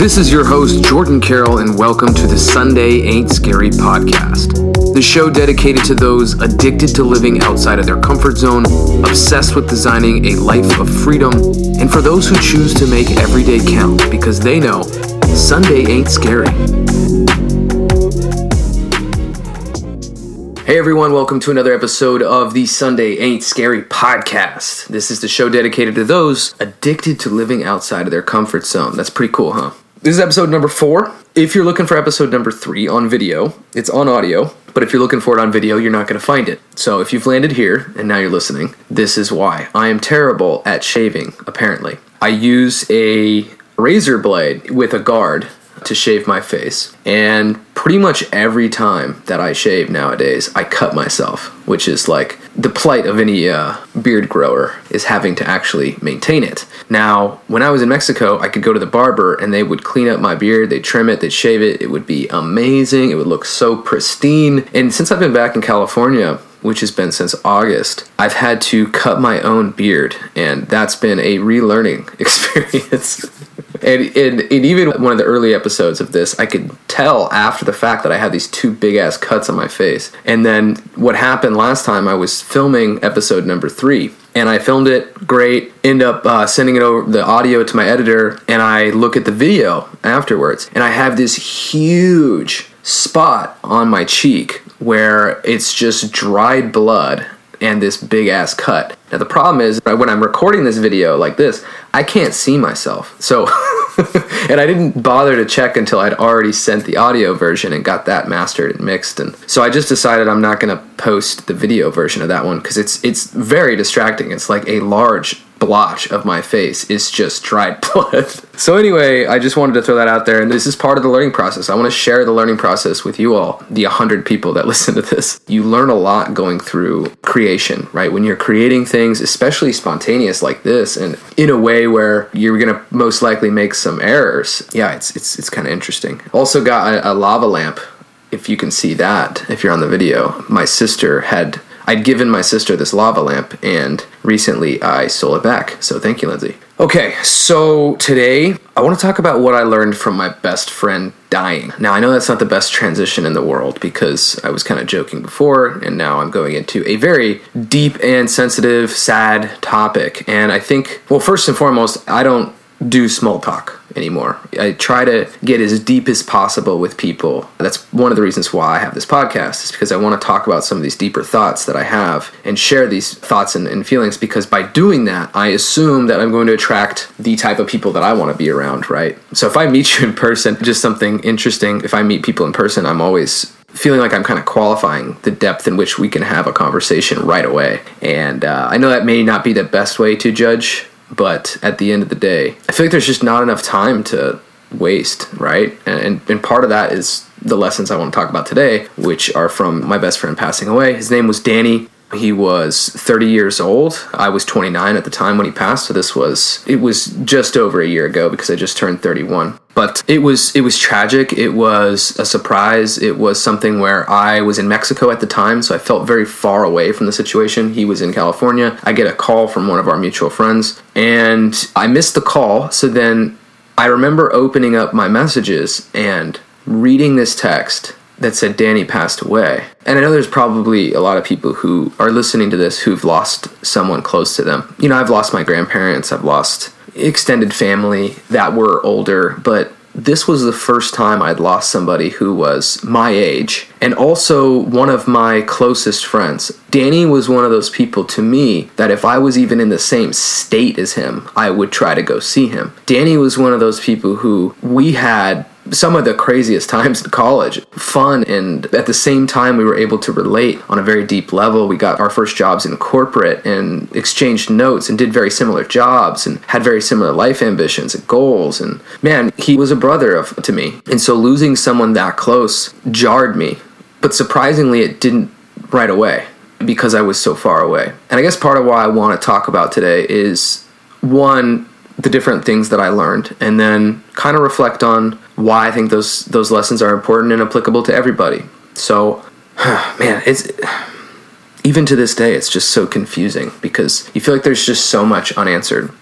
This is your host, Jordan Carroll, and welcome to the Sunday Ain't Scary podcast. The show dedicated to those addicted to living outside of their comfort zone, obsessed with designing a life of freedom, and for those who choose to make every day count because they know Sunday ain't scary. Hey everyone, welcome to another episode of the Sunday Ain't Scary podcast. This is the show dedicated to those addicted to living outside of their comfort zone. That's pretty cool, huh? This is episode number four. If you're looking for episode number three on video, it's on audio, but if you're looking for it on video, you're not going to find it. So if you've landed here and now you're listening, this is why. I am terrible at shaving, apparently. I use a razor blade with a guard to shave my face. And pretty much every time that I shave nowadays, I cut myself, which is like the plight of any uh, beard grower is having to actually maintain it. Now, when I was in Mexico, I could go to the barber and they would clean up my beard, they'd trim it, they'd shave it. It would be amazing. It would look so pristine. And since I've been back in California, which has been since August, I've had to cut my own beard, and that's been a relearning experience. and, even one of the early episodes of this, I could tell after the fact that I had these two big ass cuts on my face. And then what happened last time, I was filming episode number three, and I filmed it great. End up uh, sending it over the audio to my editor, and I look at the video afterwards, and I have this huge spot on my cheek where it's just dried blood and this big ass cut. Now the problem is when I'm recording this video like this, I can't see myself. So and I didn't bother to check until I'd already sent the audio version and got that mastered and mixed and so I just decided I'm not going to post the video version of that one cuz it's it's very distracting. It's like a large blotch of my face is just dried blood. so anyway, I just wanted to throw that out there and this is part of the learning process. I want to share the learning process with you all, the 100 people that listen to this. You learn a lot going through creation, right? When you're creating things, especially spontaneous like this and in a way where you're going to most likely make some errors. Yeah, it's it's it's kind of interesting. Also got a, a lava lamp if you can see that if you're on the video. My sister had I'd given my sister this lava lamp, and recently I stole it back. So thank you, Lindsay. Okay, so today I want to talk about what I learned from my best friend dying. Now, I know that's not the best transition in the world because I was kind of joking before, and now I'm going into a very deep and sensitive, sad topic. And I think, well, first and foremost, I don't do small talk anymore. I try to get as deep as possible with people. That's one of the reasons why I have this podcast, is because I want to talk about some of these deeper thoughts that I have and share these thoughts and, and, feelings. Because by doing that, I assume that I'm going to attract the type of people that I want to be around, right? So if I meet you in person, just something interesting, if I meet people in person, I'm always feeling like I'm kind of qualifying the depth in which we can have a conversation right away. And uh, I know that may not be the best way to judge but at the end of the day, I feel like there's just not enough time to waste, right? And, and part of that is the lessons I want to talk about today, which are from my best friend passing away. His name was Danny. He was 30 years old. I was 29 at the time when he passed, so this was it was just over a year ago because I just turned 31. But it was it was tragic. It was a surprise. It was something where I was in Mexico at the time, so I felt very far away from the situation. He was in California. I get a call from one of our mutual friends, and I missed the call. So then I remember opening up my messages and reading this text that said Danny passed away. And I know there's probably a lot of people who are listening to this who've lost someone close to them. You know, I've lost my grandparents, I've lost extended family that were older, but this was the first time I'd lost somebody who was my age and also one of my closest friends. Danny was one of those people to me that if I was even in the same state as him, I would try to go see him. Danny was one of those people who we had some of the craziest times in college. Fun, and at the same time, we were able to relate on a very deep level. We got our first jobs in corporate and exchanged notes and did very similar jobs and had very similar life ambitions and goals. And man, he was a brother of, to me. And so losing someone that close jarred me. But surprisingly, it didn't right away because I was so far away. And I guess part of why I want to talk about today is one, the different things that I learned, and then kind of reflect on why I think those those lessons are important and applicable to everybody. So, man, it's even to this day, it's just so confusing because you feel like there's just so much unanswered.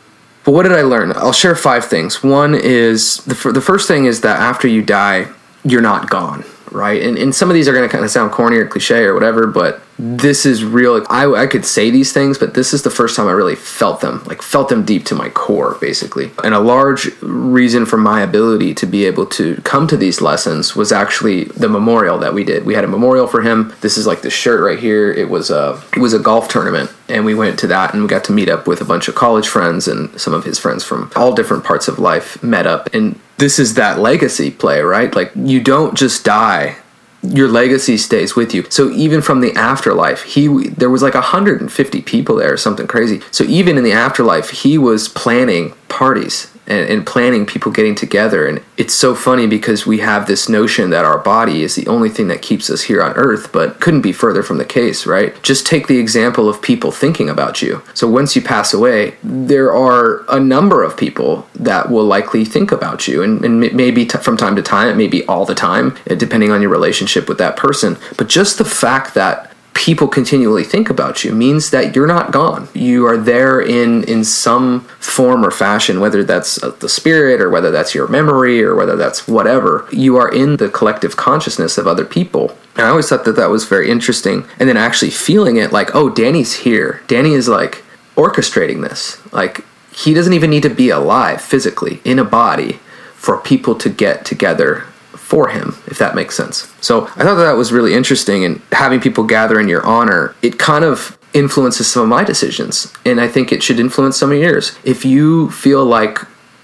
But what did I learn? I'll share five things. One is the, f- the first thing is that after you die, you're not gone, right? And, and some of these are going to kind of sound corny or cliche or whatever, but this is real. I, I could say these things, but this is the first time I really felt them, like felt them deep to my core, basically. And a large reason for my ability to be able to come to these lessons was actually the memorial that we did. We had a memorial for him. This is like the shirt right here. It was a it was a golf tournament, and we went to that and we got to meet up with a bunch of college friends and some of his friends from all different parts of life met up. And this is that legacy play, right? Like you don't just die your legacy stays with you. So even from the afterlife, he there was like 150 people there or something crazy. So even in the afterlife, he was planning parties and, and, planning people getting together. And it's so funny because we have this notion that our body is the only thing that keeps us here on earth, but couldn't be further from the case, right? Just take the example of people thinking about you. So once you pass away, there are a number of people that will likely think about you. And, and maybe t- from time to time, it may be all the time, uh, depending on your relationship with that person. But just the fact that people continually think about you means that you're not gone. You are there in in some form or fashion, whether that's uh, the spirit or whether that's your memory or whether that's whatever. You are in the collective consciousness of other people. And I always thought that that was very interesting. And then actually feeling it like, oh, Danny's here. Danny is like orchestrating this. Like he doesn't even need to be alive physically in a body for people to get together for him, if that makes sense. So I thought that, that was really interesting, and having people gather in your honor, it kind of influences some of my decisions, and I think it should influence some of yours. If you feel like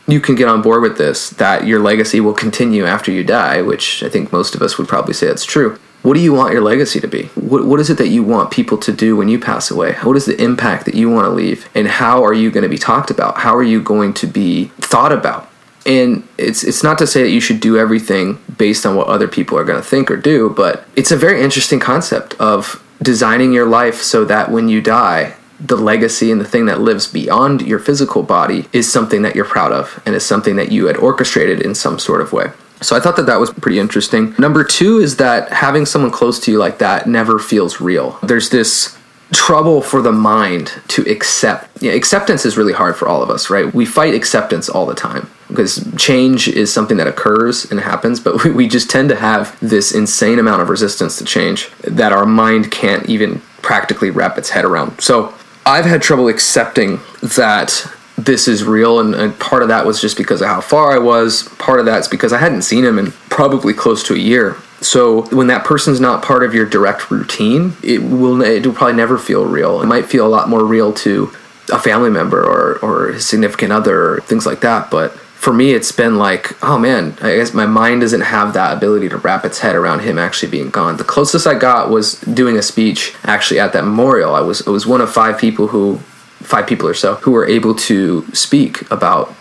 you can get on board with this, that your legacy will continue after you die, which I think most of us would probably say that's true. What do you want your legacy to be? What, what is it that you want people to do when you pass away? What is the impact that you want to leave? And how are you going to be talked about? How are you going to be thought about? And it's it's not to say that you should do everything based on what other people are going to think or do but it's a very interesting concept of designing your life so that when you die the legacy and the thing that lives beyond your physical body is something that you're proud of and is something that you had orchestrated in some sort of way so I thought that that was pretty interesting. Number two is that having someone close to you like that never feels real. There's this trouble for the mind to accept. Yeah, acceptance is really hard for all of us, right? We fight acceptance all the time because change is something that occurs and happens, but we, we just tend to have this insane amount of resistance to change that our mind can't even practically wrap its head around. So I've had trouble accepting that this is real and, and, part of that was just because of how far i was part of that's because i hadn't seen him in probably close to a year so when that person's not part of your direct routine, it will it will probably never feel real. It might feel a lot more real to a family member or or significant other, things like that. But for me, it's been like, oh man, I guess my mind doesn't have that ability to wrap its head around him actually being gone. The closest I got was doing a speech actually at that memorial. I was it was one of five people who five people or so who were able to speak about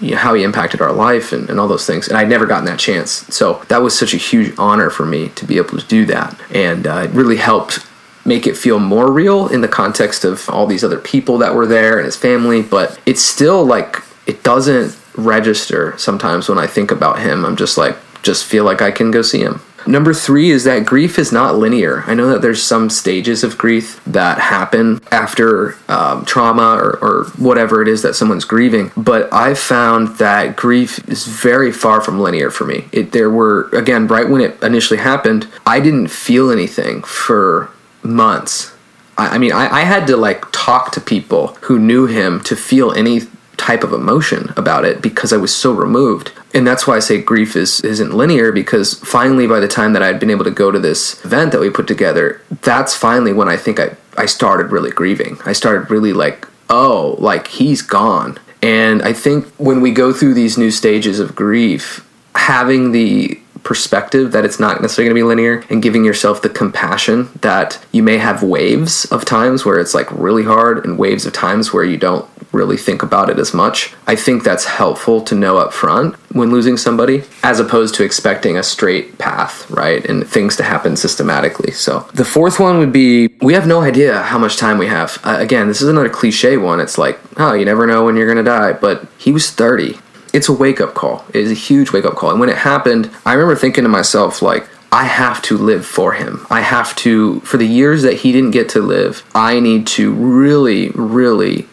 you know, how he impacted our life and, and all those things. And I'd never gotten that chance. So that was such a huge honor for me to be able to do that. And uh, it really helped make it feel more real in the context of all these other people that were there and his family. But it's still like, it doesn't register sometimes when I think about him. I'm just like, just feel like I can go see him. Number three is that grief is not linear. I know that there's some stages of grief that happen after um, trauma or, or whatever it is that someone's grieving, but I've found that grief is very far from linear for me. It, there were, again, right when it initially happened, I didn't feel anything for months. I, I mean, I, I had to like talk to people who knew him to feel any type of emotion about it because I was so removed. And that's why I say grief is isn't linear because finally by the time that I'd been able to go to this event that we put together, that's finally when I think I I started really grieving. I started really like, oh, like he's gone. And I think when we go through these new stages of grief, having the perspective that it's not necessarily going to be linear and giving yourself the compassion that you may have waves of times where it's like really hard and waves of times where you don't really think about it as much. I think that's helpful to know up front when losing somebody as opposed to expecting a straight path, right? And things to happen systematically. So the fourth one would be we have no idea how much time we have. Uh, again, this is another cliche one. It's like, oh, you never know when you're going to die. But he was 30 it's a wake up call. It is a huge wake up call. And when it happened, I remember thinking to myself, like, I have to live for him. I have to, for the years that he didn't get to live, I need to really, really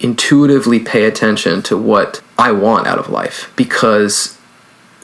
intuitively pay attention to what I want out of life because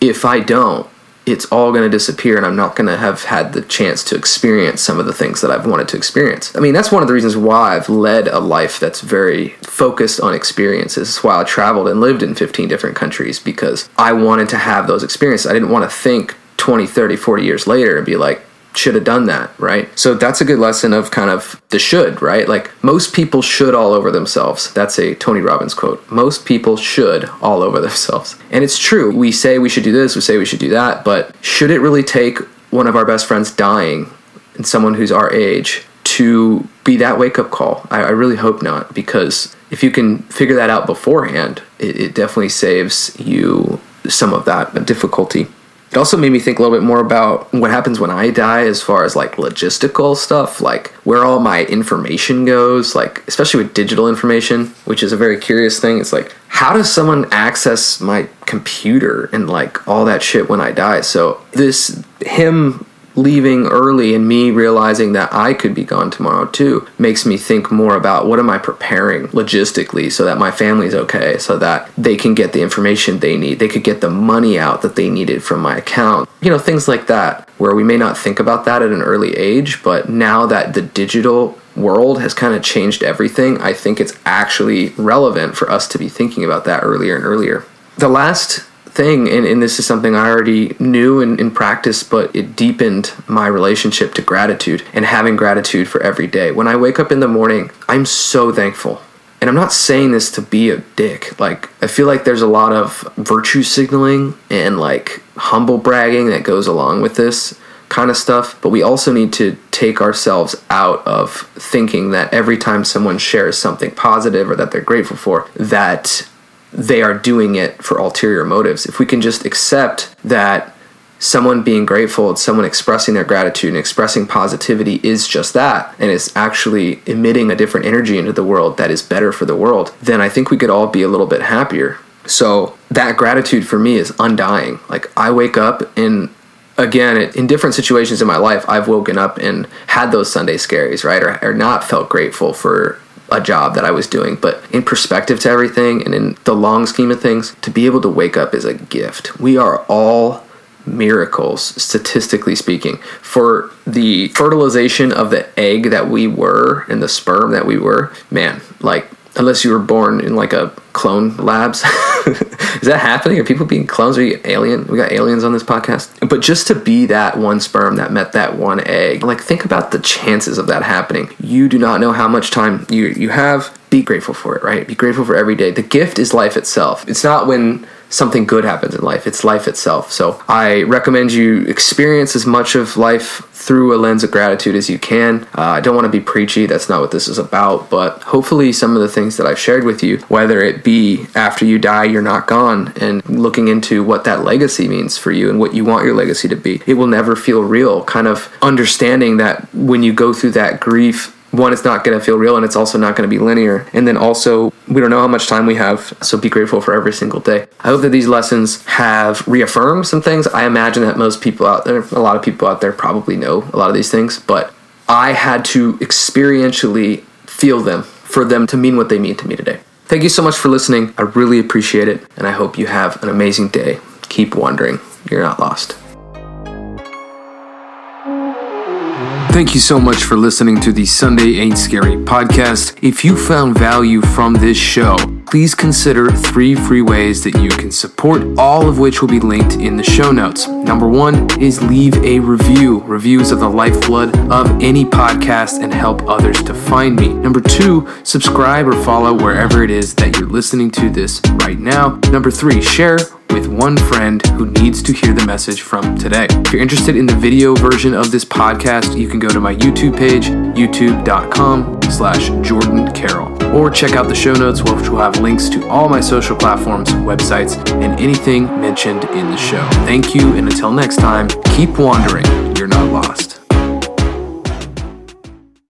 if I don't, it's all going to disappear and I'm not going to have had the chance to experience some of the things that I've wanted to experience. I mean, that's one of the reasons why I've led a life that's very focused on experiences. It's why I traveled and lived in 15 different countries because I wanted to have those experiences. I didn't want to think 20, 30, 40 years later and be like, should have done that, right? So that's a good lesson of kind of the should, right? Like most people should all over themselves. That's a Tony Robbins quote. Most people should all over themselves. And it's true. We say we should do this, we say we should do that, but should it really take one of our best friends dying and someone who's our age to be that wake up call? I, I really hope not, because if you can figure that out beforehand, it, it definitely saves you some of that difficulty. It also made me think a little bit more about what happens when I die as far as like logistical stuff, like where all my information goes, like especially with digital information, which is a very curious thing. It's like, how does someone access my computer and like all that shit when I die? So this him leaving early and me realizing that I could be gone tomorrow too makes me think more about what am I preparing logistically so that my family's okay, so that they can get the information they need. They could get the money out that they needed from my account. You know, things like that, where we may not think about that at an early age, but now that the digital world has kind of changed everything, I think it's actually relevant for us to be thinking about that earlier and earlier. The last thing, and, and this is something I already knew in, in practice, but it deepened my relationship to gratitude and having gratitude for every day. When I wake up in the morning, I'm so thankful. And I'm not saying this to be a dick. Like, I feel like there's a lot of virtue signaling and like humble bragging that goes along with this kind of stuff, but we also need to take ourselves out of thinking that every time someone shares something positive or that they're grateful for, that they are doing it for ulterior motives. If we can just accept that someone being grateful and someone expressing their gratitude and expressing positivity is just that and is actually emitting a different energy into the world that is better for the world, then I think we could all be a little bit happier. So that gratitude for me is undying. Like I wake up and again in different situations in my life i've woken up and had those sunday scaries right or, or not felt grateful for a job that I was doing. But in perspective to everything and in the long scheme of things, to be able to wake up is a gift. We are all miracles, statistically speaking. For the fertilization of the egg that we were and the sperm that we were, man, like, unless you were born in like a clone labs. Is that happening? Are people being clones? Are you alien? We got aliens on this podcast. But just to be that one sperm that met that one egg, like think about the chances of that happening. You do not know how much time you you have. Be grateful for it, right? Be grateful for every day. The gift is life itself. It's not when something good happens in life. It's life itself. So I recommend you experience as much of life through a lens of gratitude as you can. Uh, I don't want to be preachy. That's not what this is about. But hopefully, some of the things that I've shared with you, whether it be after you die, you're not gone, and looking into what that legacy means for you and what you want your legacy to be, it will never feel real. Kind of understanding that when you go through that grief, one, it's not going to feel real and it's also not going to be linear. And then also, we don't know how much time we have, so be grateful for every single day. I hope that these lessons have reaffirmed some things. I imagine that most people out there, a lot of people out there probably know a lot of these things, but I had to experientially feel them for them to mean what they mean to me today. Thank you so much for listening. I really appreciate it, and I hope you have an amazing day. Keep wondering, you're not lost. Thank you so much for listening to the Sunday Ain't Scary podcast. If you found value from this show, please consider three free ways that you can support, all of which will be linked in the show notes. Number one is leave a review. Reviews are the lifeblood of any podcast and help others to find me. Number two, subscribe or follow wherever it is that you're listening to this right now. Number three, share with one friend who needs to hear the message from today. If you're interested in the video version of this podcast, you can go to my YouTube page, youtube.com slash Jordan Carroll, or check out the show notes, which will have links to all my social platforms, websites, and anything mentioned in the show. Thank you, and until next time, keep wandering. You're not lost.